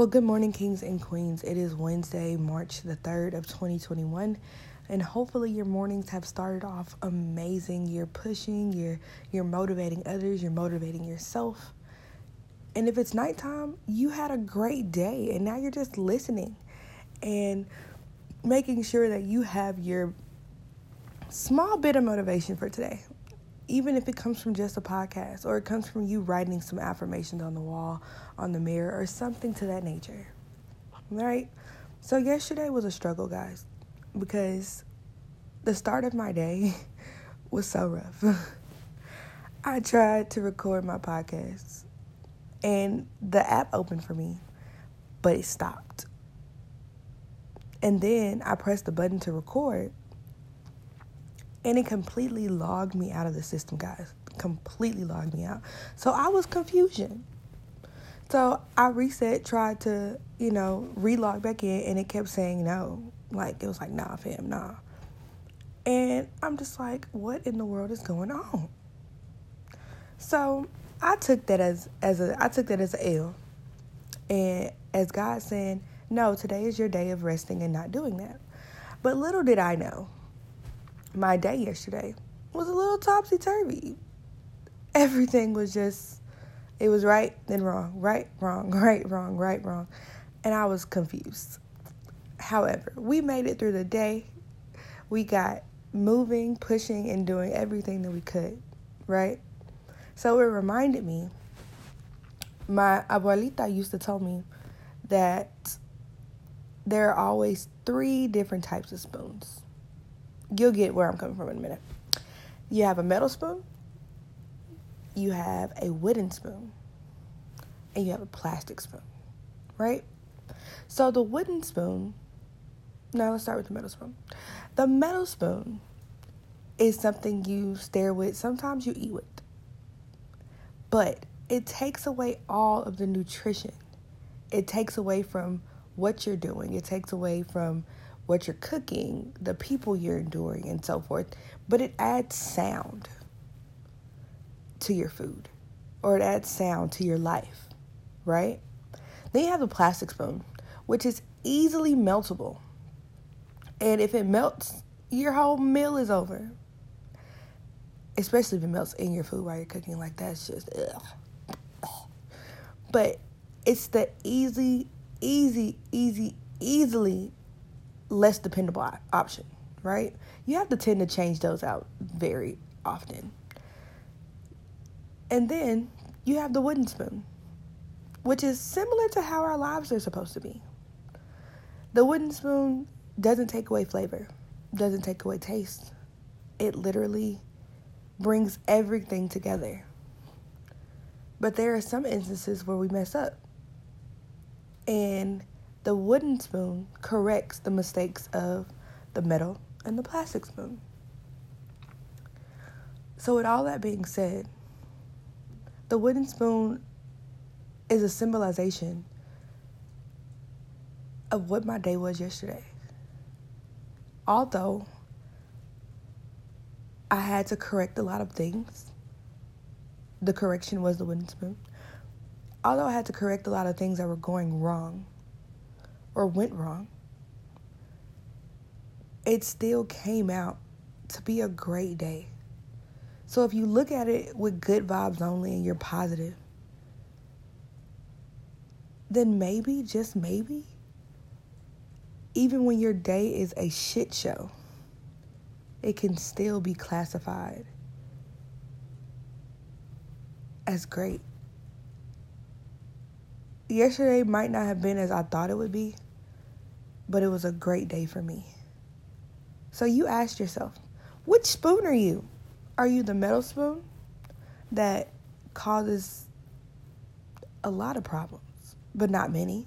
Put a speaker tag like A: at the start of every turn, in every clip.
A: Well, good morning, kings and queens. It is Wednesday, March the 3rd of 2021, and hopefully your mornings have started off amazing. You're pushing, you're you're motivating others, you're motivating yourself. And if it's nighttime, you had a great day and now you're just listening and making sure that you have your small bit of motivation for today even if it comes from just a podcast or it comes from you writing some affirmations on the wall, on the mirror, or something to that nature. Right? So, yesterday was a struggle, guys, because the start of my day was so rough. I tried to record my podcast and the app opened for me, but it stopped. And then I pressed the button to record and it completely logged me out of the system, guys. Completely logged me out. So I was confusion. So I reset, tried to, you know, relog back in, and it kept saying no. Like it was like, nah, fam, nah. And I'm just like, what in the world is going on? So I took that as as a I took that as a L. And as God saying, No, today is your day of resting and not doing that. But little did I know my day yesterday was a little topsy turvy. Everything was just, it was right, then wrong, right, wrong, right, wrong, right, wrong. And I was confused. However, we made it through the day. We got moving, pushing, and doing everything that we could, right? So it reminded me, my abuelita used to tell me that there are always three different types of spoons you'll get where I'm coming from in a minute. You have a metal spoon, you have a wooden spoon, and you have a plastic spoon, right? So the wooden spoon, now let's start with the metal spoon. The metal spoon is something you stare with, sometimes you eat with, but it takes away all of the nutrition. It takes away from what you're doing, it takes away from what you're cooking, the people you're enduring, and so forth. But it adds sound to your food, or it adds sound to your life, right? Then you have the plastic spoon, which is easily meltable. And if it melts, your whole meal is over. Especially if it melts in your food while you're cooking, like that's just ugh. But it's the easy, easy, easy, easily less dependable option, right? You have to tend to change those out very often. And then you have the wooden spoon, which is similar to how our lives are supposed to be. The wooden spoon doesn't take away flavor, doesn't take away taste. It literally brings everything together. But there are some instances where we mess up. And the wooden spoon corrects the mistakes of the metal and the plastic spoon. So, with all that being said, the wooden spoon is a symbolization of what my day was yesterday. Although I had to correct a lot of things, the correction was the wooden spoon. Although I had to correct a lot of things that were going wrong, or went wrong, it still came out to be a great day. So if you look at it with good vibes only and you're positive, then maybe, just maybe, even when your day is a shit show, it can still be classified as great yesterday might not have been as I thought it would be, but it was a great day for me. So you asked yourself, which spoon are you? Are you the metal spoon that causes a lot of problems, but not many?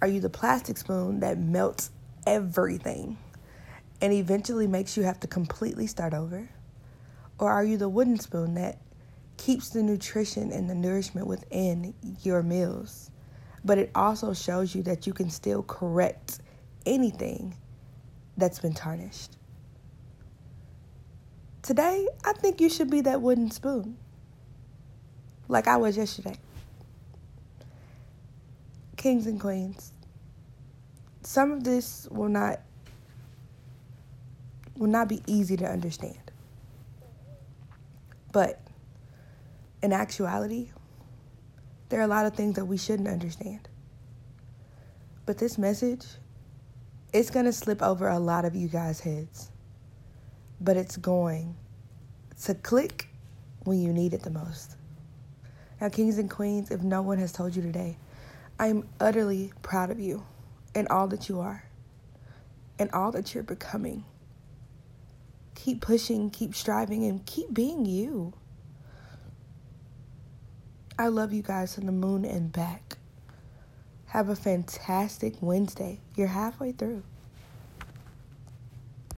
A: Are you the plastic spoon that melts everything and eventually makes you have to completely start over? Or are you the wooden spoon that keeps the nutrition and the nourishment within your meals. But it also shows you that you can still correct anything that's been tarnished. Today, I think you should be that wooden spoon, like I was yesterday. kings and queens, some of this will not will not be easy to understand. But in actuality, there are a lot of things that we shouldn't understand. But this message, it's going to slip over a lot of you guys' heads. But it's going to click when you need it the most. Now, kings and queens, if no one has told you today, I am utterly proud of you and all that you are and all that you're becoming. Keep pushing, keep striving, and keep being you. I love you guys from the moon and back. Have a fantastic Wednesday. You're halfway through.